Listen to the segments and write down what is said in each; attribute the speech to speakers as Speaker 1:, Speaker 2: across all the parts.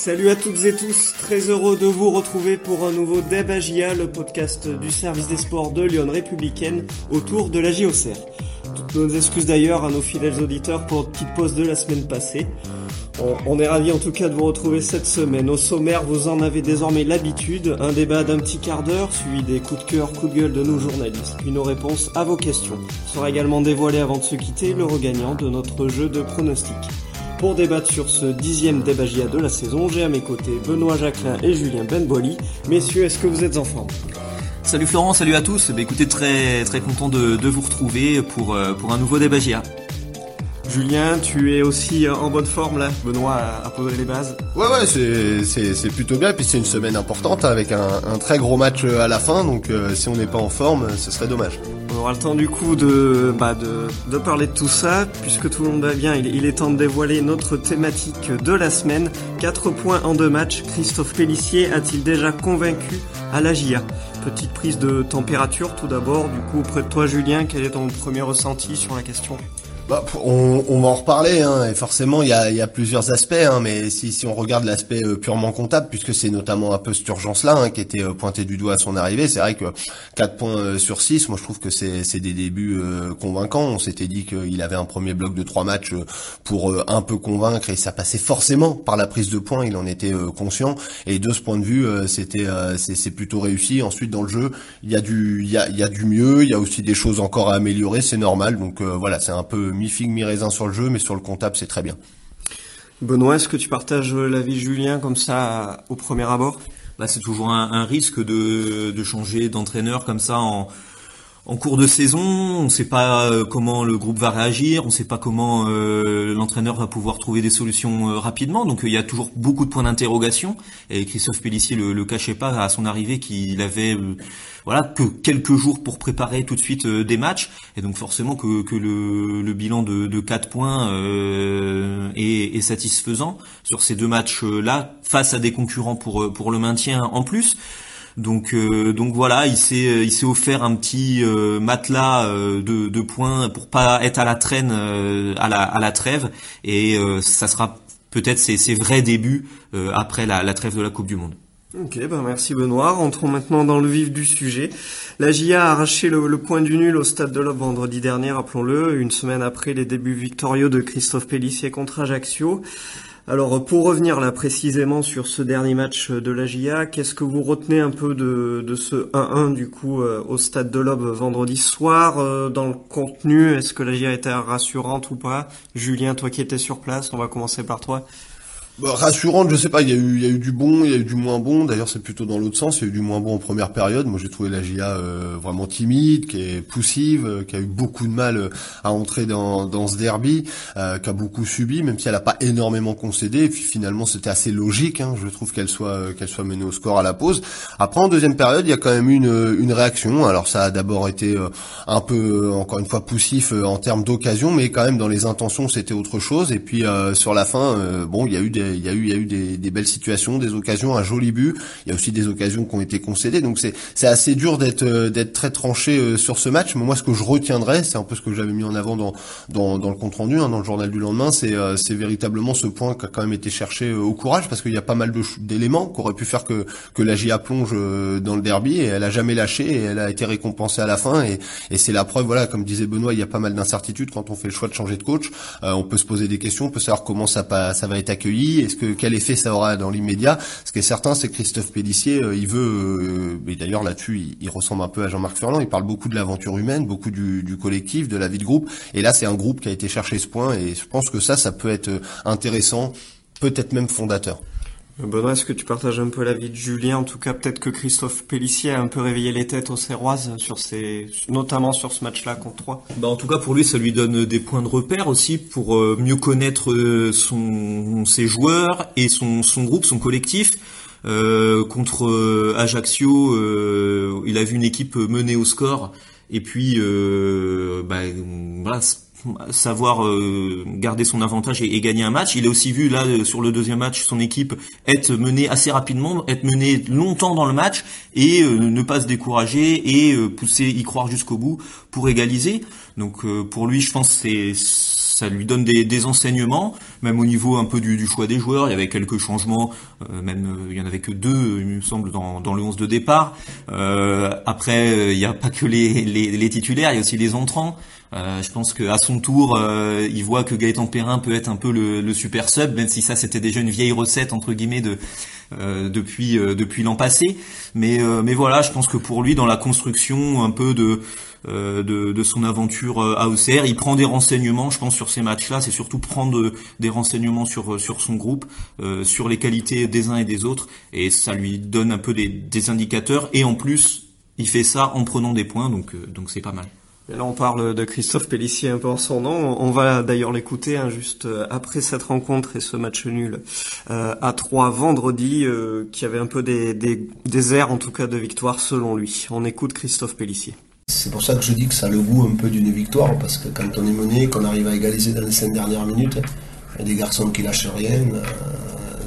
Speaker 1: Salut à toutes et tous, très heureux de vous retrouver pour un nouveau Debagia, le podcast du service des sports de Lyon Républicaine autour de la JOCR. Toutes nos excuses d'ailleurs à nos fidèles auditeurs pour notre petite pause de la semaine passée. On, est ravis en tout cas de vous retrouver cette semaine. Au sommaire, vous en avez désormais l'habitude, un débat d'un petit quart d'heure, suivi des coups de cœur, coups de gueule de nos journalistes, puis nos réponses à vos questions. sera également dévoilé avant de se quitter le regagnant de notre jeu de pronostics. Pour débattre sur ce dixième débagia de la saison, j'ai à mes côtés Benoît Jacquelin et Julien Benboili. Messieurs, est-ce que vous êtes en forme?
Speaker 2: Salut Florent, salut à tous. Bah, écoutez, très très content de, vous retrouver pour, euh, pour un nouveau débagia.
Speaker 1: Julien, tu es aussi euh, en bonne forme là? Benoît a, posé les bases.
Speaker 3: Ouais ouais, c'est plutôt bien. Puis c'est une semaine importante avec un, très gros match euh, à la fin. Donc euh, si on n'est pas en forme, ce serait dommage.
Speaker 1: On aura le temps du coup de, bah, de, parler de tout ça, puisque tout le monde va bien. Il, est temps de dévoiler notre thématique de la semaine. 4 points en deux matchs. Christophe Pellissier a-t-il déjà convaincu à la GIA Petite prise de température tout d'abord. Du coup, auprès de toi Julien, quel est ton premier ressenti sur la question?
Speaker 3: Bah, on, on, va en reparler, hein, et forcément il y a, y a, plusieurs aspects, hein, mais si, si on regarde l'aspect euh, purement comptable, puisque c'est notamment un peu cette urgence-là hein, qui était euh, pointée du doigt à son arrivée, c'est vrai que 4 points euh, sur 6, moi je trouve que c'est des débuts convaincants. On s'était dit qu'il avait un premier bloc de trois matchs pour un peu convaincre, et ça passait forcément par la prise de points, il en était conscient, et de ce point de vue, c'était c'est plutôt réussi. Ensuite dans le jeu, il y a du il y a, y a du mieux, il y a aussi des choses encore à améliorer, c'est normal. Donc voilà, c'est un peu mi-figue, mi-raisin sur le jeu, mais sur le comptable, c'est très bien.
Speaker 1: Benoît, est-ce que tu partages l'avis de Julien comme ça au premier abord?
Speaker 2: Bah, C'est toujours un, risque de, de changer d'entraîneur comme ça en, en cours de saison, on ne sait pas euh, comment le groupe va réagir, on ne sait pas comment euh, l'entraîneur va pouvoir trouver des solutions euh, rapidement. Donc il y a toujours beaucoup de points d'interrogation. Et Christophe Pellissier le, le cachait pas à son arrivée qu'il avait voilà que quelques jours pour préparer tout de suite des matchs. Et donc forcément que, que le, le, bilan de, de 4 points est, est, satisfaisant sur ces deux matchs là face à des concurrents pour pour le maintien en plus. Donc euh, donc voilà, il s'est euh, offert un petit euh, matelas de, de points pour pas être à la traîne à la trêve et ça sera peut-être ses, vrais débuts après la, trêve de la Coupe du Monde.
Speaker 1: Ok, ben merci Benoît. Rentrons maintenant dans le vif du sujet. La GIA a arraché le, le point du nul au stade de l'Aube vendredi dernier, rappelons-le, une semaine après les débuts victorieux de Christophe Pellissier contre Ajaccio. Alors pour revenir là précisément sur ce dernier match de la GIA, qu'est-ce que vous retenez un peu de, ce 1-1 du coup euh, au stade de l'Aube vendredi soir euh, dans le contenu? Est-ce que la GIA était rassurante ou pas? Julien, toi qui étais sur place, on va commencer par toi.
Speaker 3: Bah, rassurante, je sais pas, il y a eu il y a eu du bon, il y a eu du moins bon. D'ailleurs, c'est plutôt dans l'autre sens, il y a eu du moins bon en première période. Moi, j'ai trouvé la GIA euh, vraiment timide, qui est poussive, euh, qui a eu beaucoup de mal euh, à entrer dans dans ce derby, qui a beaucoup subi, même si elle a pas énormément concédé. Et puis finalement, c'était assez logique, hein, je trouve qu'elle soit qu'elle soit menée au score à la pause. Après, en deuxième période, il y a quand même une une réaction. Alors ça a d'abord été un peu encore une fois poussif en termes d'occasion, mais quand même dans les intentions, c'était autre chose. Et puis sur la fin, bon, il y a eu des il y a eu, il y a eu des, belles situations, des occasions, un joli but. Il y a aussi des occasions qui ont été concédées. Donc c'est c'est assez dur d'être euh, d'être très tranché euh, sur ce match. Mais moi, ce que je retiendrai, c'est un peu ce que j'avais mis en avant dans dans, dans le compte rendu, hein, dans le journal du lendemain, c'est euh, c'est véritablement ce point qui a quand même été cherché au courage, parce qu'il y a pas mal d'éléments qui auraient pu faire que que la GIA plonge dans le derby et elle a jamais lâché et elle a été récompensée à la fin et et c'est la preuve. Voilà, comme disait Benoît, il y a pas mal d'incertitudes quand on fait le choix de changer de coach. on peut se poser des questions, on peut savoir comment ça ça va être accueilli est-ce que quel effet ça aura dans l'immédiat? Ce qui est certain, c'est que Christophe Pellissier, euh, il veut, euh, et d'ailleurs là-dessus, il, ressemble un peu à Jean-Marc Furlan. Il parle beaucoup de l'aventure humaine, beaucoup du, collectif, de la vie de groupe. Et là, c'est un groupe qui a été chercher ce point, et je pense que ça, ça peut être euh, intéressant, peut-être même fondateur.
Speaker 1: Benoît, est-ce que tu partages un peu l'avis de Julien? En tout cas, peut-être que Christophe Pellissier a un peu réveillé les têtes aux Serroises, sur notamment sur ce match-là contre 3.
Speaker 2: Bah, en tout cas, pour lui, ça lui donne des points de repère aussi pour euh, mieux connaître euh, ses joueurs et son, groupe, son collectif. Euh, contre euh, Ajaccio, il a vu une équipe menée au score et puis bah, voilà, savoir euh, garder son avantage et, gagner un match. Il a aussi vu là euh, sur le deuxième match son équipe être menée assez rapidement, être menée longtemps dans le match et euh, ne pas se décourager et pousser y croire jusqu'au bout pour égaliser. Donc pour lui, je pense c'est ça lui donne des, des, enseignements, même au niveau un peu du, du, choix des joueurs. Il y avait quelques changements, euh, même euh, il y en avait que deux, il me semble, dans, dans le 11 de départ. Euh, après, il n'y a pas que les, les, les, titulaires, il y a aussi les entrants. je pense qu'à son tour, il voit que Gaëtan Perrin peut être un peu le, le super sub, même si ça c'était déjà une vieille recette entre guillemets de depuis depuis l'an passé. Mais mais voilà, je pense que pour lui, dans la construction un peu de euh, de, de, son aventure euh, à OCR. Il prend des renseignements, je pense, sur ces matchs-là. C'est surtout prendre des renseignements sur sur son groupe, euh, sur les qualités des uns et des autres, et ça lui donne un peu des, des indicateurs. Et en plus, il fait ça en prenant des points, donc donc c'est pas mal.
Speaker 1: Là, on parle de Christophe Pellissier un peu en son nom. On va d'ailleurs l'écouter hein, juste après cette rencontre et ce match nul euh, à 3 vendredi, euh, qui avait un peu des, des, airs, en tout cas, de victoire selon lui. On écoute Christophe Pellissier.
Speaker 4: C'est pour ça que je dis que ça a le goût un peu d'une victoire, parce que quand on est mené, qu'on arrive à égaliser dans les cinq dernières minutes, il y a des garçons qui lâchent rien. Euh,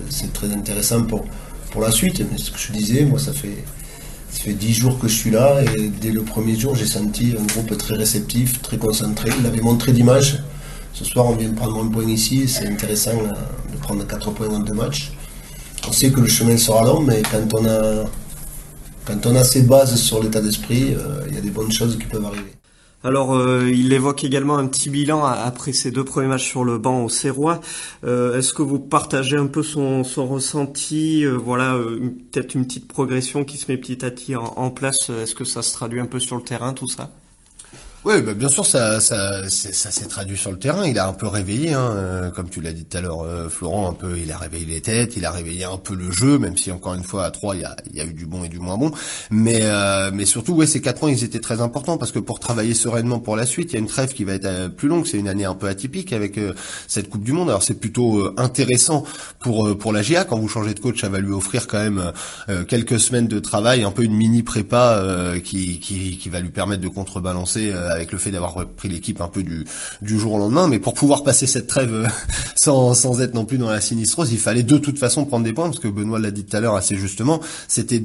Speaker 4: c'est très intéressant pour, pour la suite. Mais ce que je disais, moi, ça fait, ça fait 10 jours que je suis là, et dès le premier jour, j'ai senti un groupe très réceptif, très concentré. Il avait montré d'image. Ce soir, on vient de prendre un point ici, c'est intéressant de prendre 4 points dans deux matchs. On sait que le chemin sera long, mais quand on a quand on a ces bases sur l'état d'esprit, euh, il y a des bonnes choses qui peuvent arriver.
Speaker 1: Alors, euh, il évoque également un petit bilan après ces deux premiers matchs sur le banc au Serrois. Euh, est-ce que vous partagez un peu son, ressenti? Voilà, peut-être une petite progression qui se met petit à petit en place. Est-ce que ça se traduit un peu sur le terrain, tout ça?
Speaker 3: Oui, bah bien sûr, ça, ça, ça s'est traduit sur le terrain. Il a un peu réveillé, hein, euh, comme tu l'as dit tout à l'heure, euh, Florent. Un peu, il a réveillé les têtes, il a réveillé un peu le jeu, même si encore une fois à trois, il y a, il y a eu du bon et du moins bon. Mais, euh, mais surtout, ouais, ces quatre ans, ils étaient très importants parce que pour travailler sereinement pour la suite, il y a une trêve qui va être plus longue. C'est une année un peu atypique avec cette Coupe du Monde. Alors c'est plutôt intéressant pour pour la GIA quand vous changez de coach, ça va lui offrir quand même quelques semaines de travail, un peu une mini prépa qui, qui, qui va lui permettre de contrebalancer avec le fait d'avoir repris l'équipe un peu du, jour au lendemain. Mais pour pouvoir passer cette trêve euh, sans, sans être non plus dans la sinistrose, il fallait de toute façon prendre des points, parce que Benoît l'a dit tout à l'heure assez justement, c'était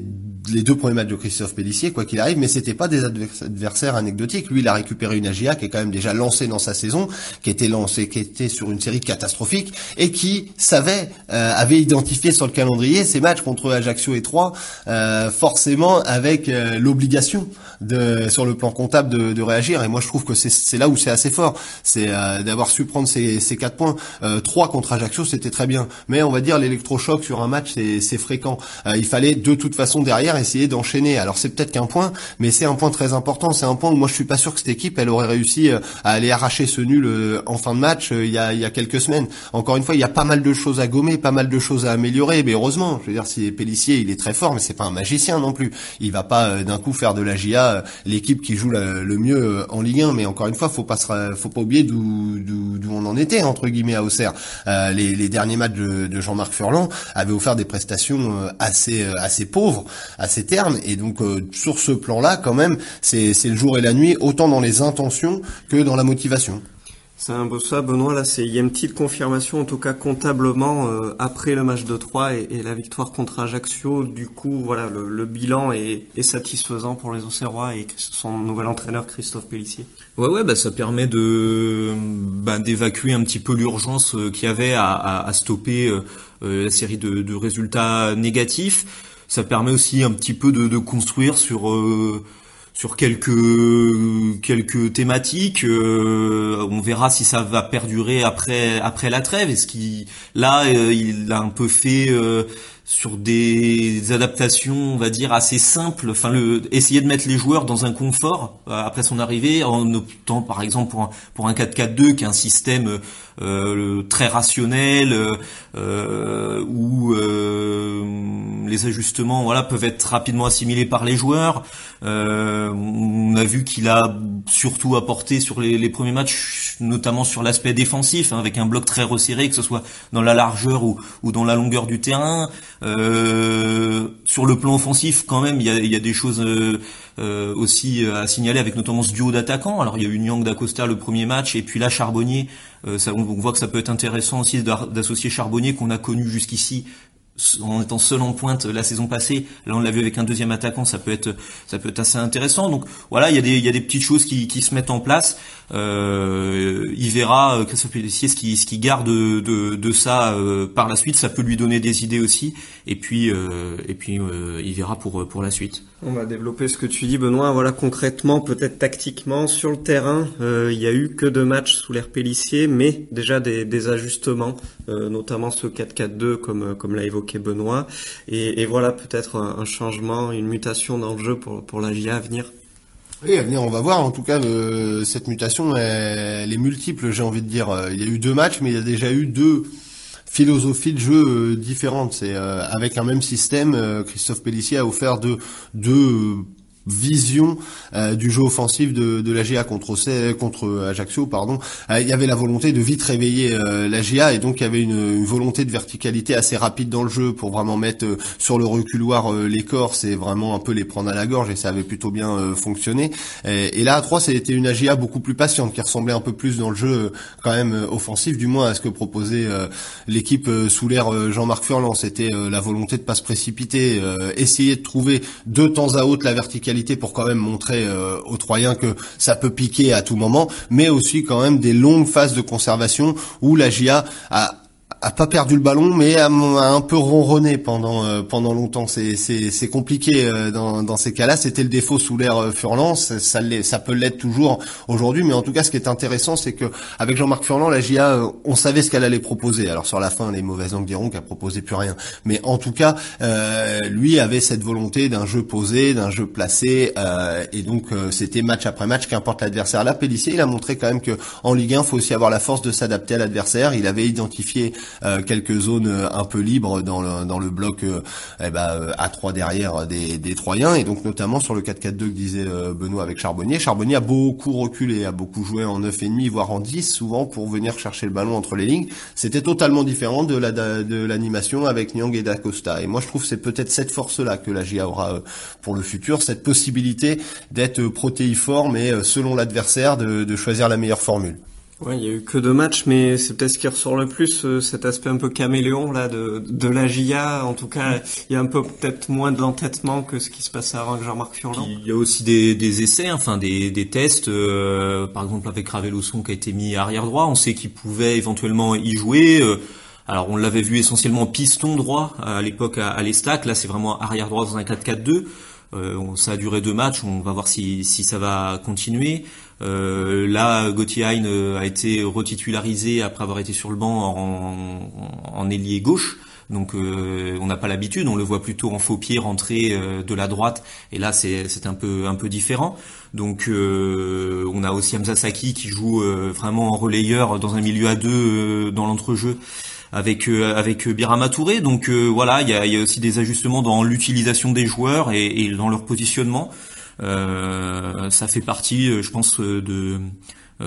Speaker 3: les deux premiers matchs de Christophe Pellissier, quoi qu'il arrive, mais c'était pas des adversaires anecdotiques. Lui, il a récupéré une AGIA qui est quand même déjà lancée dans sa saison, qui était lancée, qui était sur une série catastrophique, et qui savait, euh, avait identifié sur le calendrier ces matchs contre Ajaccio et Troyes, euh, forcément avec l'obligation de, sur le plan comptable de réagir. Et moi, je trouve que c'est là où c'est assez fort, c'est euh, d'avoir su prendre ces, ces quatre points. Euh, trois contre Ajaccio, c'était très bien, mais on va dire l'électrochoc sur un match, c'est fréquent. Euh, il fallait de toute façon derrière essayer d'enchaîner. Alors c'est peut-être qu'un point, mais c'est un point très important. C'est un point où moi je suis pas sûr que cette équipe elle aurait réussi à aller arracher ce nul en fin de match il y a, il y a quelques semaines. Encore une fois, il y a pas mal de choses à gommer, pas mal de choses à améliorer, mais heureusement, je veux dire, si Pellissier il est très fort, mais c'est pas un magicien non plus. Il va pas d'un coup faire de la GIA l'équipe qui joue le mieux en Ligue 1 mais encore une fois, faut pas faut pas oublier d'où on en était entre guillemets à Auxerre. Euh, les, derniers matchs de, Jean-Marc Furlan avaient offert des prestations euh, assez euh, assez pauvres à ces termes, et donc sur ce plan-là, quand même, c'est le jour et la nuit, autant dans les intentions que dans la motivation.
Speaker 1: C'est un beau ça, Benoît. Là, il y a une petite confirmation, en tout cas comptablement, euh, après le match de 3 et, la victoire contre Ajaccio. Du coup, voilà, le, bilan est, satisfaisant pour les Auxerrois et son nouvel entraîneur Christophe Pellissier.
Speaker 2: Ouais, ouais, bah ça permet de bah, d'évacuer un petit peu l'urgence euh, qu'il y avait à, à, stopper euh, la série de, de, résultats négatifs. Ça permet aussi un petit peu de, de construire sur sur quelques quelques thématiques. Euh, on verra si ça va perdurer après après la trêve. Est-ce qu'il là euh, il a un peu fait euh, sur des adaptations, on va dire assez simples. Enfin, le, essayer de mettre les joueurs dans un confort euh, après son arrivée, en optant par exemple pour un, pour un 4-4-2 qui est un système euh, très rationnel où les ajustements, voilà, peuvent être rapidement assimilés par les joueurs. on a vu qu'il a surtout apporté sur les, premiers matchs, notamment sur l'aspect défensif, hein, avec un bloc très resserré, que ce soit dans la largeur ou, dans la longueur du terrain. Euh, sur le plan offensif, quand même, il y a, des choses euh, euh, aussi à signaler avec notamment ce duo d'attaquants. Alors il y a eu Nyang d'Acosta le premier match et puis là Charbonnier. ça, on voit que ça peut être intéressant aussi d'associer Charbonnier qu'on a connu jusqu'ici en étant seul en pointe la saison passée. Là, on l'a vu avec un deuxième attaquant, ça peut être ça peut être assez intéressant. Donc voilà, il y a des il y a des petites choses qui, qui se mettent en place. Euh, il verra Christophe Pellissier ce qui ce qui garde de, de, ça euh, par la suite. Ça peut lui donner des idées aussi. Et puis euh, et puis euh, il verra pour pour la suite.
Speaker 1: On va développer ce que tu dis, Benoît. Voilà concrètement, peut-être tactiquement sur le terrain, il y a eu que deux matchs sous l'air Pellissier, mais déjà des, des ajustements, notamment ce 4-4-2 comme comme l'a évoqué Benoît. Et, voilà peut-être un, changement, une mutation dans le jeu pour, pour la GIA à venir.
Speaker 3: Oui, à venir, on va voir. En tout cas, cette mutation, elle, est multiple, j'ai envie de dire. Il y a eu deux matchs, mais il y a déjà eu deux philosophies de jeu euh, différentes. C'est euh, avec un même système. Euh, Christophe Pellissier a offert deux, deux vision euh, du jeu offensif de, de la GA contre contre Ajaccio pardon. Euh, il y avait la volonté de vite réveiller euh, la GA et donc il y avait une, volonté de verticalité assez rapide dans le jeu pour vraiment mettre sur le reculoir les corps c'est vraiment un peu les prendre à la gorge et ça avait plutôt bien fonctionné. Et, là à 3 c'était une AGA beaucoup plus patiente qui ressemblait un peu plus dans le jeu quand même offensif du moins à ce que proposait l'équipe sous l'air Jean-Marc Furlan. C'était la volonté de pas se précipiter essayer de trouver de temps à autre la verticalité pour quand même montrer euh, aux Troyens que ça peut piquer à tout moment, mais aussi quand même des longues phases de conservation où la GIA a a pas perdu le ballon, mais a, un peu ronronné pendant euh, pendant longtemps. C'est c'est compliqué euh, dans dans ces cas-là. C'était le défaut sous l'air euh, Furlan. Ça ça, ça peut l'être toujours aujourd'hui, mais en tout cas, ce qui est intéressant, c'est que avec Jean-Marc Furlan, la GIA, on savait ce qu'elle allait proposer. Alors sur la fin, les mauvaises langues diront qu'elle proposait plus rien, mais en tout cas, lui avait cette volonté d'un jeu posé, d'un jeu placé, et donc c'était match après match, qu'importe l'adversaire. Là, Pellissier, il a montré quand même que en Ligue 1, faut aussi avoir la force de s'adapter à l'adversaire. Il avait identifié euh, quelques zones euh, un peu libres dans le, dans le bloc euh, eh ben, à 3 derrière des, des Troyens et donc notamment sur le 4-4-2 que disait Benoît avec Charbonnier. Charbonnier a beaucoup reculé, a beaucoup joué en 9,5 voire en 10 souvent pour venir chercher le ballon entre les lignes. C'était totalement différent de la de l'animation avec Nyang et Dacosta. Et moi je trouve c'est peut-être cette force-là que la aura pour le futur, cette possibilité d'être protéiforme et selon l'adversaire de, de choisir la meilleure formule.
Speaker 1: Ouais, il y a eu que deux matchs, mais c'est peut-être ce qui ressort le plus, euh, cet aspect un peu caméléon là de, de la GIA. En tout cas, il y a un peu peut-être moins de l'entêtement que ce qui se passait avant avec Jean-Marc Furlan.
Speaker 2: Il y a aussi des, des essais, enfin des, des tests. Euh, par exemple avec Ravelosson qui a été mis arrière droit, on sait qu'il pouvait éventuellement y jouer. Euh, alors on l'avait vu essentiellement piston droit à l'époque à, à l'Estac. Là, c'est vraiment arrière droit dans un 4-4-2. Euh, ça a duré deux matchs, on va voir si, si ça va continuer. Euh, là, Gauthier Hein a été retitularisé après avoir été sur le banc en, en, ailier gauche. Donc euh, on n'a pas l'habitude, on le voit plutôt en faux pied rentrer euh, de la droite. Et là c'est un peu un peu différent. Donc on a aussi Hamza Saki qui joue vraiment en relayeur dans un milieu à deux dans l'entrejeu avec avec Birama Touré. Donc voilà, il y a, y a, aussi des ajustements dans l'utilisation des joueurs et, et dans leur positionnement. Euh, ça fait partie, euh, je pense, euh, de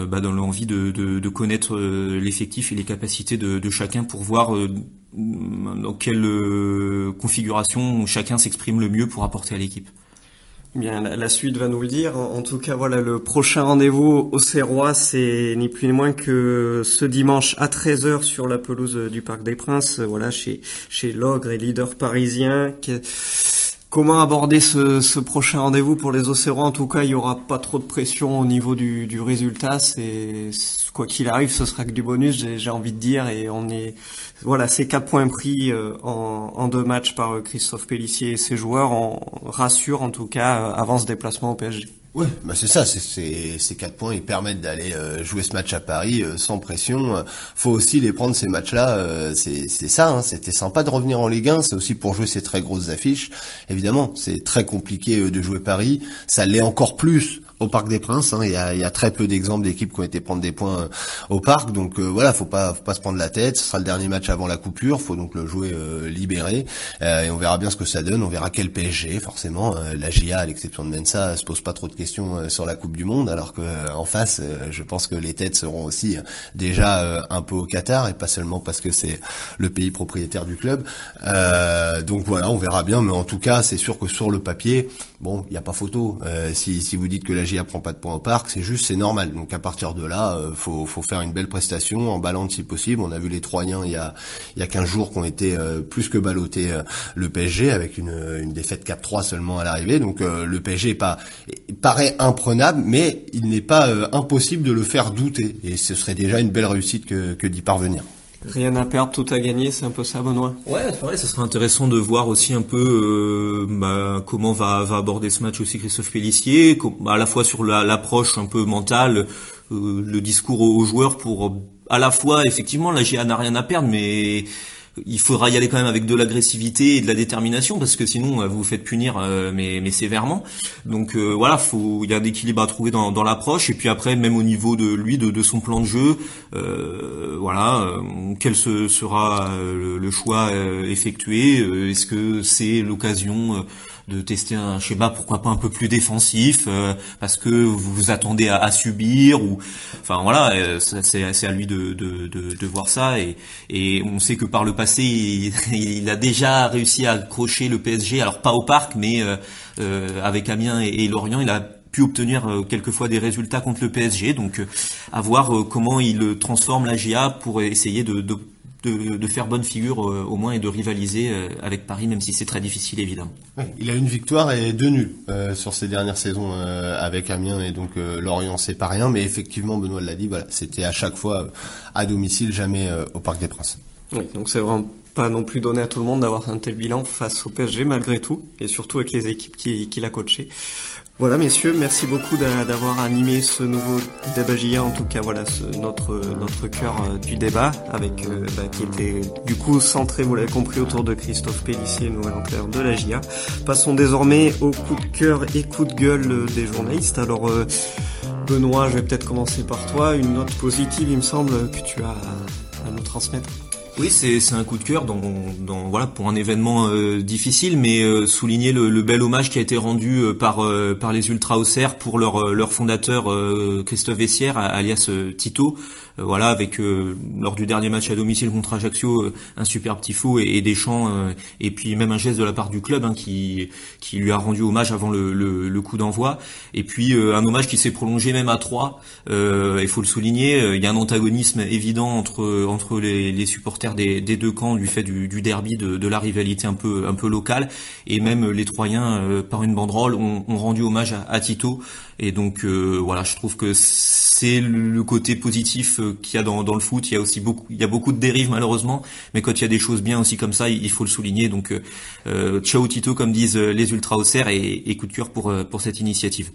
Speaker 2: bah, dans l'envie de, de, de, connaître l'effectif et les capacités de, de chacun pour voir dans quelle configuration chacun s'exprime le mieux pour apporter à l'équipe.
Speaker 1: Bien, la, suite va nous le dire. En, tout cas, voilà, le prochain rendez-vous au Serrois, c'est ni plus ni moins que ce dimanche à 13h sur la pelouse du Parc des Princes, voilà, chez, chez l'Ogre et leader parisien. Comment aborder ce, prochain rendez-vous pour les Océans? En tout cas, il y aura pas trop de pression au niveau du, résultat. C'est quoi qu'il arrive, ce sera que du bonus. J'ai envie de dire, et on est voilà, ces quatre points pris euh, en, deux matchs par Christophe Pellissier et ses joueurs, on rassure en tout cas euh, avant ce déplacement au PSG.
Speaker 3: Ouais, bah c'est ça, c'est ces quatre points, ils permettent d'aller euh, jouer ce match à Paris euh, sans pression. Faut aussi les prendre ces matchs-là, euh, c'est ça. Hein, C'était sympa de revenir en Ligue 1, c'est aussi pour jouer ces très grosses affiches. Évidemment, c'est très compliqué de jouer Paris, ça l'est encore plus au Parc des Princes. Hein. Il, y a, il, y a, très peu d'exemples d'équipes qui ont été prendre des points euh, au parc. Donc euh, voilà, faut pas, faut pas se prendre la tête. Ce sera le dernier match avant la coupure. Faut donc le jouer euh, libéré. et on verra bien ce que ça donne. On verra quel PSG. Forcément, la GIA, à l'exception de Mensa, se pose pas trop de questions sur la Coupe du Monde. Alors que en face, je pense que les têtes seront aussi déjà un peu au Qatar et pas seulement parce que c'est le pays propriétaire du club. donc voilà, on verra bien. Mais en tout cas, c'est sûr que sur le papier, bon, il n'y a pas photo. si, si vous dites que la la prend pas de points au parc, c'est juste, c'est normal. Donc à partir de là, euh, faut, faut faire une belle prestation en ballant si possible. On a vu les Troyens il y a il y a 15 jours qu'on était euh, plus que ballotté euh, le PSG avec une, une défaite 4-3 seulement à l'arrivée. Donc le PSG est pas paraît imprenable, mais il n'est pas impossible de le faire douter. Et ce serait déjà une belle réussite que, que d'y parvenir.
Speaker 1: Rien à perdre, tout à gagner, c'est un peu ça, Benoît.
Speaker 2: Ouais, vrai, ça serait intéressant de voir aussi un peu euh, bah, comment va, va aborder ce match aussi Christophe Pellissier, à la fois sur l'approche un peu mentale, euh, le discours aux, joueurs pour à la fois effectivement la GIA n'a rien à perdre, mais il faudra y aller quand même avec de l'agressivité et de la détermination parce que sinon euh, vous vous faites punir euh, mais, mais sévèrement. Donc euh, voilà, faut il y a un équilibre à trouver dans, dans l'approche et puis après même au niveau de lui de, son plan de jeu, voilà, quel sera le, choix effectué Est-ce que c'est l'occasion de tester un schéma pourquoi pas un peu plus défensif euh, parce que vous vous attendez à, subir ou enfin voilà euh, c'est à lui de, de, de, de, voir ça et, et on sait que par le passé il, il, a déjà réussi à accrocher le PSG alors pas au parc mais euh, avec Amiens et, Lorient il a pu obtenir quelquefois des résultats contre le PSG donc à voir comment il transforme la GIA pour essayer de, de de, faire bonne figure euh, au moins et de rivaliser euh, avec Paris, même si c'est très difficile évidemment.
Speaker 3: il a une victoire et deux nuls euh, sur ces dernières saisons avec Amiens et donc Lorient, c'est pas rien, mais effectivement Benoît l'a dit, voilà, c'était à chaque fois à domicile, jamais au Parc des Princes.
Speaker 1: Oui, donc c'est vraiment pas non plus donné à tout le monde d'avoir un tel bilan face au PSG malgré tout, et surtout avec les équipes qu'il qui a coaché. Voilà, messieurs, merci beaucoup d'avoir animé ce nouveau débat JA, en tout cas, voilà, notre cœur euh, du débat, avec euh, bah, qui était du coup centré, vous l'avez compris, autour de Christophe Pellissier, nouvel entraîneur de la GIA. Passons désormais au coup de cœur et coup de gueule euh, des journalistes. Alors, Benoît, je vais peut-être commencer par toi. Une note positive, il me semble, que tu as à nous transmettre.
Speaker 2: Oui, c'est un coup de cœur dans, dans voilà pour un événement euh, difficile, mais euh, souligner le, le, bel hommage qui a été rendu euh, par par les ultra Auxerre pour leur leur fondateur Christophe Vessière, alias Tito, euh, voilà, avec euh, lors du dernier match à domicile contre Ajaccio, euh, un super petit fou et, des chants, et puis même un geste de la part du club hein, qui qui lui a rendu hommage avant le, le, coup d'envoi, et puis un hommage qui s'est prolongé même à trois. il faut le souligner, il y a un antagonisme évident entre entre les, les supporters des, des, deux camps du fait du, du derby, de, de, la rivalité un peu un peu locale, et même les Troyens par une banderole ont, ont rendu hommage à, à Tito. Et donc voilà, je trouve que c'est le côté positif qu'il y a dans, dans, le foot. Il y a aussi beaucoup, il y a beaucoup de dérives malheureusement, mais quand il y a des choses bien aussi comme ça, il, faut le souligner. Donc, euh, euh, ciao Tito, comme disent euh, les ultra et, et coup de cœur pour pour cette initiative.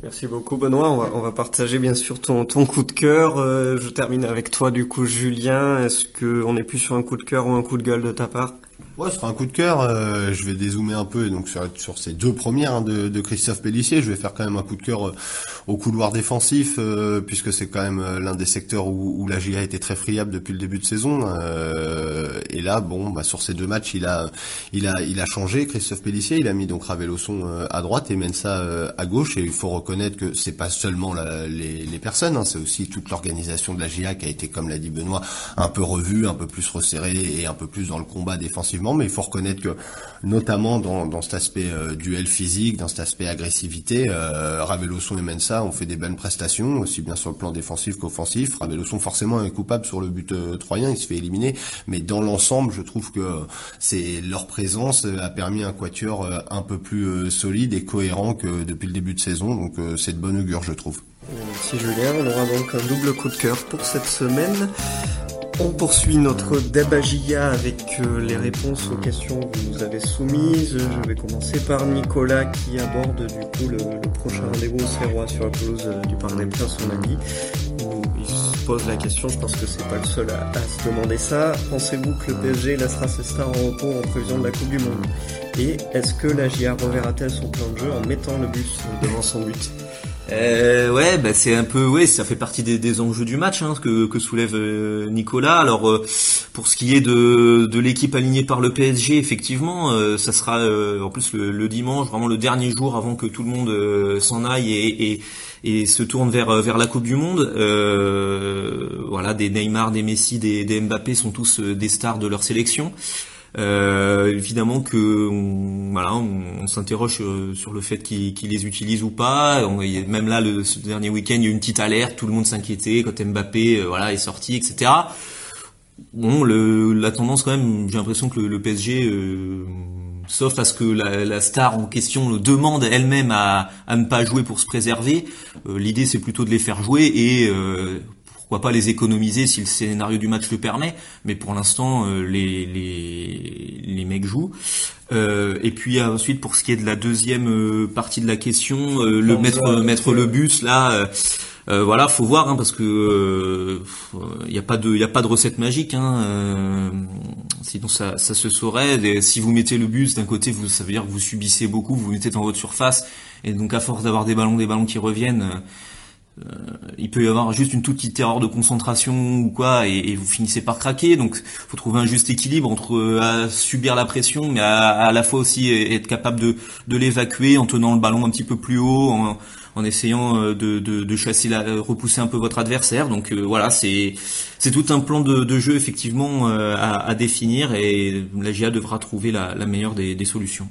Speaker 1: Merci beaucoup Benoît. On va, on va partager bien sûr ton, ton coup de cœur. je termine avec toi du coup Julien. Est-ce que on est plus sur un coup de cœur ou un coup de gueule de ta part?
Speaker 3: Ouais, ce sera un coup de cœur. Euh, je vais dézoomer un peu et donc sur, ces deux premières hein, de, Christophe Pellissier, je vais faire quand même un coup de cœur euh, au couloir défensif euh, puisque c'est quand même l'un des secteurs où, la GIA était très friable depuis le début de saison. et là, bon, bah, sur ces deux matchs, il a, il a, il a changé. Christophe Pellissier, il a mis donc Raveloson à droite et Mensa à gauche. Et il faut reconnaître que c'est pas seulement les, personnes, hein, c'est aussi toute l'organisation de la GIA qui a été, comme l'a dit Benoît, un peu revue, un peu plus resserrée et un peu plus dans le combat mais il faut reconnaître que, notamment dans, dans cet aspect euh, duel physique, dans cet aspect agressivité, euh, Raveloson et Mensa ont fait des bonnes prestations, aussi bien sur le plan défensif qu'offensif. Raveloson forcément est coupable sur le but euh, troyen, il se fait éliminer, mais dans l'ensemble, je trouve que c'est leur présence a permis un quatuor euh, un peu plus solide et cohérent que depuis le début de saison, donc c'est de bonne augure, je trouve.
Speaker 1: Merci Julien, on aura donc un double coup de cœur pour cette semaine. On poursuit notre débagia avec euh, les réponses aux questions que vous nous avez soumises. Je vais commencer par Nicolas qui aborde du coup le, prochain rendez-vous au Serrois sur la pelouse euh, du Parc des Princes, son avis. Il se pose la question, je pense que c'est pas le seul à, se demander ça. Pensez-vous que le PSG laissera ses stars en repos en prévision de la Coupe du Monde? Et est-ce que la JA reverra-t-elle son plan de jeu en mettant le bus devant son but?
Speaker 2: Euh, ouais, bah c'est un peu, ouais, ça fait partie des, enjeux du match hein, que, que soulève euh, Nicolas. Alors euh, pour ce qui est de, de l'équipe alignée par le PSG, effectivement, euh, ça sera en plus le, dimanche, vraiment le dernier jour avant que tout le monde s'en aille et, et, et, se tourne vers vers la Coupe du Monde. voilà, des Neymar, des Messi, des, des Mbappé sont tous des stars de leur sélection. Euh, évidemment que on, voilà, on, s'interroge sur, le fait qu'ils les utilisent ou pas. Même là, le ce dernier week-end, il y a eu une petite alerte, tout le monde s'inquiétait quand Mbappé euh, voilà est sorti, etc. Bon, le, la tendance quand même, j'ai l'impression que le, PSG, euh, sauf à ce que la, la, star en question demande elle-même à, à, ne pas jouer pour se préserver, euh, l'idée c'est plutôt de les faire jouer et pourquoi pas les économiser si le scénario du match le permet, mais pour l'instant euh, les, les, les mecs jouent. Euh, et puis ensuite pour ce qui est de la deuxième euh, partie de la question, le mettre mettre le bus là. Euh, voilà, faut voir hein, parce que il n'y a pas de il a pas de recette magique. Hein, sinon ça, ça se saurait. si vous mettez le bus d'un côté, vous ça veut dire que vous subissez beaucoup, vous, vous mettez dans votre surface et donc à force d'avoir des ballons des ballons qui reviennent euh, il peut y avoir juste une toute petite erreur de concentration ou quoi et, vous finissez par craquer. Donc faut trouver un juste équilibre entre euh, subir la pression mais à, la fois aussi être capable de, l'évacuer en tenant le ballon un petit peu plus haut en, essayant euh, de, chasser la, repousser un peu votre adversaire. Donc voilà c'est tout un plan de, jeu effectivement à, à, définir et la GIA devra trouver la, meilleure des solutions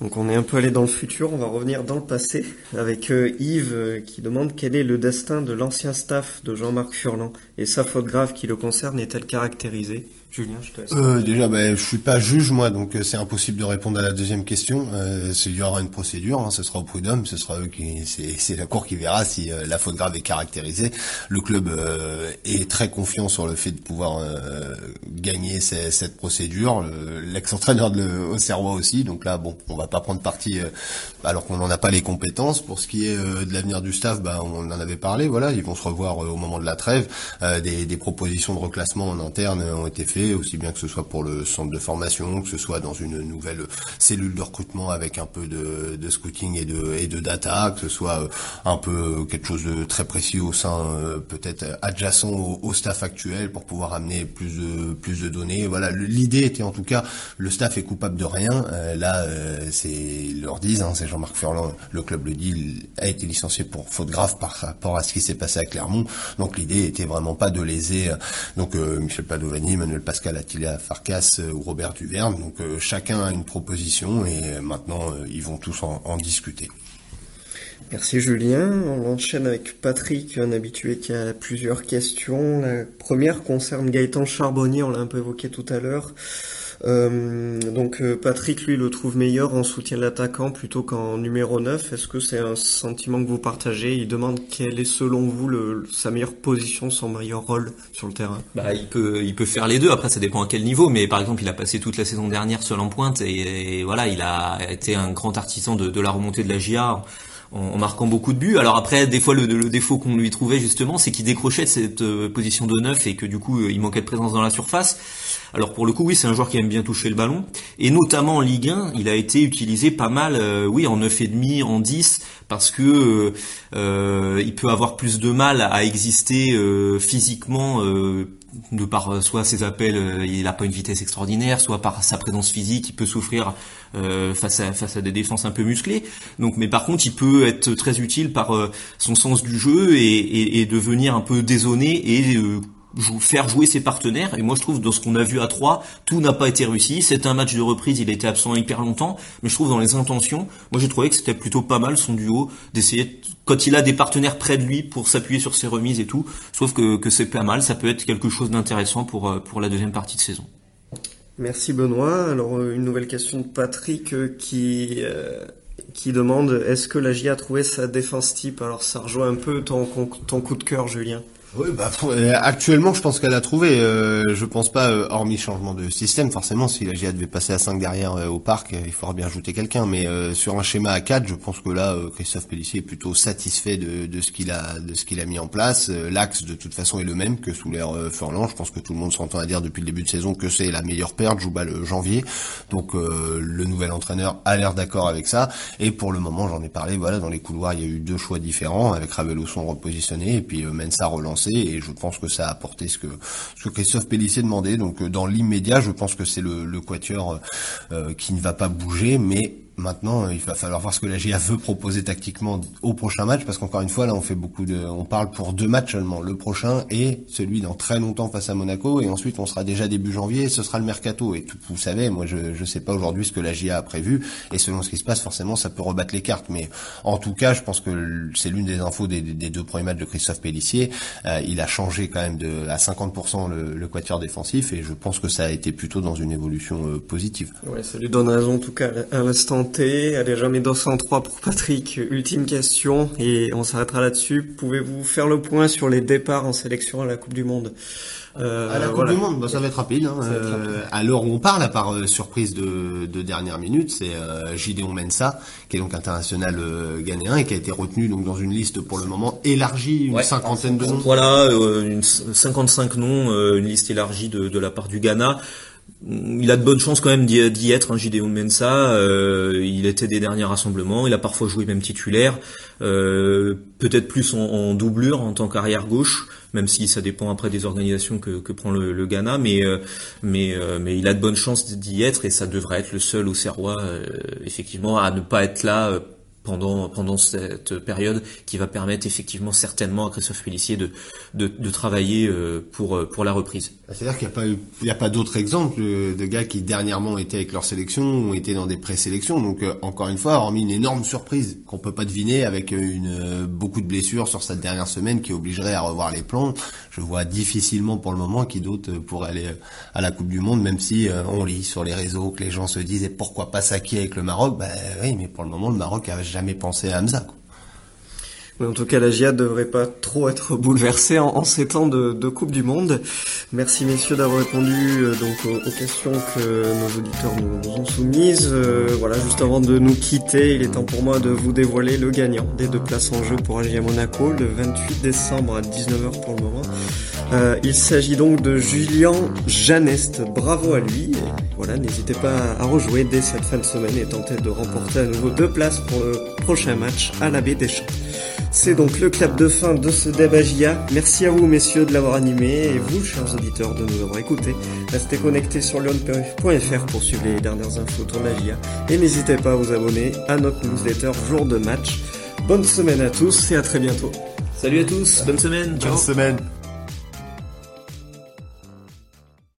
Speaker 1: donc on est un peu allé dans le futur, on va revenir dans le passé avec euh, Yves euh, qui demande quel est le destin de l'ancien staff de Jean-Marc Furlan. Et sa faute grave qui le concerne est-elle caractérisée?
Speaker 3: Julien, je te. Euh, déjà, ben, je suis pas juge moi, donc euh, c'est impossible de répondre à la deuxième question. Euh, il y aura une procédure, hein, ce sera au prud'homme, ce sera eux qui, c'est la cour qui verra si euh, la faute grave est caractérisée. Le club est très confiant sur le fait de pouvoir gagner cette procédure. L'ex-entraîneur de Auxerrois aussi, donc là, bon, on va pas prendre parti alors qu'on n'en a pas les compétences. Pour ce qui est de l'avenir du staff, ben, on en avait parlé. Voilà, ils vont se revoir au moment de la trêve. Des propositions de reclassement en interne ont été faites aussi bien que ce soit pour le centre de formation, que ce soit dans une nouvelle cellule de recrutement avec un peu de, de scouting et de, data, que ce soit euh, un peu quelque chose de très précis au sein euh, peut-être adjacent au, staff actuel pour pouvoir amener plus de plus de données. Voilà, l'idée était en tout cas le staff est coupable de rien. Euh, là, c'est ils leur disent, hein, c'est Jean-Marc Furlan, le club le dit, il a été licencié pour faute grave par rapport à ce qui s'est passé à Clermont. Donc l'idée était vraiment pas de léser donc Michel Padovani, Manuel Pascal Attila Farkas euh, ou Robert Duverne. Donc euh, chacun a une proposition et euh, maintenant ils vont tous en, discuter.
Speaker 1: Merci Julien. On enchaîne avec Patrick, un habitué qui a plusieurs questions. La première concerne Gaëtan Charbonnier, on l'a un peu évoqué tout à l'heure. Euh, donc euh, Patrick, lui, le trouve meilleur en soutien de l'attaquant plutôt qu'en numéro 9. Est-ce que c'est un sentiment que vous partagez? Il demande quelle est selon vous le, sa meilleure position, son meilleur rôle sur le terrain?
Speaker 2: Bah, il peut, il peut faire les deux. Après, ça dépend à quel niveau. Mais par exemple, il a passé toute la saison dernière seul en pointe et, voilà, il a été un grand artisan de, de la remontée de la GIA en, marquant beaucoup de buts. Alors après, des fois, le, défaut qu'on lui trouvait justement, c'est qu'il décrochait de cette euh, position de neuf et que du coup, il manquait de présence dans la surface. Alors pour le coup, oui, c'est un joueur qui aime bien toucher le ballon. Et notamment en Ligue 1, il a été utilisé pas mal, euh, oui, en 9,5, en 10, parce que euh, euh, il peut avoir plus de mal à exister euh, physiquement de par soit ses appels, il n'a pas une vitesse extraordinaire, soit par sa présence physique, il peut souffrir face à face à des défenses un peu musclées. Donc, mais par contre, il peut être très utile par son sens du jeu et, et, et devenir un peu désonné et faire jouer ses partenaires. Et moi, je trouve, dans ce qu'on a vu à 3, tout n'a pas été réussi. C'est un match de reprise, il a été absent hyper longtemps. Mais je trouve, dans les intentions, moi, j'ai trouvé que c'était plutôt pas mal, son duo, d'essayer, quand il a des partenaires près de lui pour s'appuyer sur ses remises et tout, je trouve que, que c'est pas mal. Ça peut être quelque chose d'intéressant pour, euh, pour la deuxième partie de saison.
Speaker 1: Merci Benoît. Alors, euh, une nouvelle question de Patrick euh, qui... qui demande est-ce que la J a trouvé sa défense type? Alors ça rejoint un peu ton, ton coup de cœur, Julien.
Speaker 3: Oui, bah, euh, actuellement, je pense qu'elle a trouvé. Euh, je pense pas, euh, hormis changement de système, forcément, si la GIA devait passer à 5 derrière au parc, il faudra bien ajouter quelqu'un. Mais sur un schéma à 4, je pense que là, Christophe Pellissier est plutôt satisfait de, de ce qu'il a, de ce qu'il a mis en place. L'axe, de toute façon, est le même que sous l'ère Furlan. Je pense que tout le monde s'entend à dire depuis le début de saison que c'est la meilleure perte. Joue bas le janvier, donc le nouvel entraîneur a l'air d'accord avec ça. Et pour le moment, j'en ai parlé. Voilà, dans les couloirs, il y a eu deux choix différents avec Raveloson repositionné et puis Mensa relancé et je pense que ça a apporté ce que, ce que Christophe Pellissier demandait. Donc euh, dans l'immédiat, je pense que c'est le, le quatuor euh, qui ne va pas bouger, mais Maintenant, il va falloir voir ce que la GIA veut proposer tactiquement au prochain match, parce qu'encore une fois, là, on fait beaucoup de, on parle pour deux matchs seulement, le prochain et celui dans très longtemps face à Monaco, et ensuite on sera déjà début janvier, et ce sera le mercato. Et tout, vous savez, moi, je je sais pas aujourd'hui ce que la GIA a prévu, et selon ce qui se passe, forcément, ça peut rebattre les cartes. Mais en tout cas, je pense que c'est l'une des infos des, des, deux premiers matchs de Christophe Pellissier. Euh, il a changé quand même de à 50% le, le quatuor défensif, et je pense que ça a été plutôt dans une évolution euh, positive.
Speaker 1: Ouais, ça lui donne raison en tout cas à l'instant T. Allez, jamais 203 pour Patrick. Ultime question et on s'arrêtera là-dessus. Pouvez-vous faire le point sur les départs en sélection à la Coupe du Monde?
Speaker 3: Euh, à la Coupe du Monde, bah, ça va être rapide. Hein. Euh, à l'heure où on parle, à part euh, surprise de, de dernière minute, c'est euh, Gideon Mensa, qui est donc international euh, ghanéen et qui a été retenu donc dans une liste pour le moment élargie, une cinquantaine de noms.
Speaker 2: Voilà, une 55 noms, une liste élargie de, de la part du Ghana il a de bonnes chances quand même d'y être, hein, Gideon Mensa. Euh, il était des derniers rassemblements, il a parfois joué même titulaire, euh, peut-être plus en, doublure en tant qu'arrière gauche, même si ça dépend après des organisations que, prend le, Ghana, mais euh, mais mais il a de bonnes chances d'y être et ça devrait être le seul au Serrois effectivement à ne pas être là pendant pendant cette période qui va permettre effectivement certainement à Christophe Pellissier de de, de travailler euh, pour euh, pour la reprise.
Speaker 3: C'est-à-dire qu'il n'y a pas il a pas d'autres exemples de gars qui dernièrement étaient avec leur sélection ont été dans des présélections donc euh, encore une fois hormis une énorme surprise qu'on peut pas deviner avec une beaucoup de blessures sur cette dernière semaine qui obligerait à revoir les plans je vois difficilement pour le moment qui d'autres pourraient aller à la Coupe du Monde même si on lit sur les réseaux que les gens se disent et pourquoi pas Saki avec le Maroc? Ben oui mais pour le moment le Maroc a jamais pensé à Hamza.
Speaker 1: En tout cas, la GIA devrait pas trop être bouleversée en, ces temps de, Coupe du Monde. Merci messieurs d'avoir répondu euh, donc aux, questions que nos auditeurs nous, ont soumises. Euh, voilà, juste avant de nous quitter, il est temps pour moi de vous dévoiler le gagnant des deux places en jeu pour AGIA Monaco le 28 décembre à 19h pour le moment. Euh, il s'agit donc de Julien Janest. Bravo à lui. voilà, n'hésitez pas à rejouer dès cette fin de semaine et tenter de remporter à nouveau deux places pour le prochain match à la baie des Champs. C'est donc le clap de fin de ce débat Merci à vous messieurs de l'avoir animé et vous, chers auditeurs, de nous avoir écoutés. Restez connectés sur lyon.fr pour suivre les dernières infos autour de la GIA et n'hésitez pas à vous abonner à notre newsletter jour de match. Bonne semaine à tous et à très bientôt.
Speaker 2: Salut à tous, bonne semaine.
Speaker 3: Bonne semaine.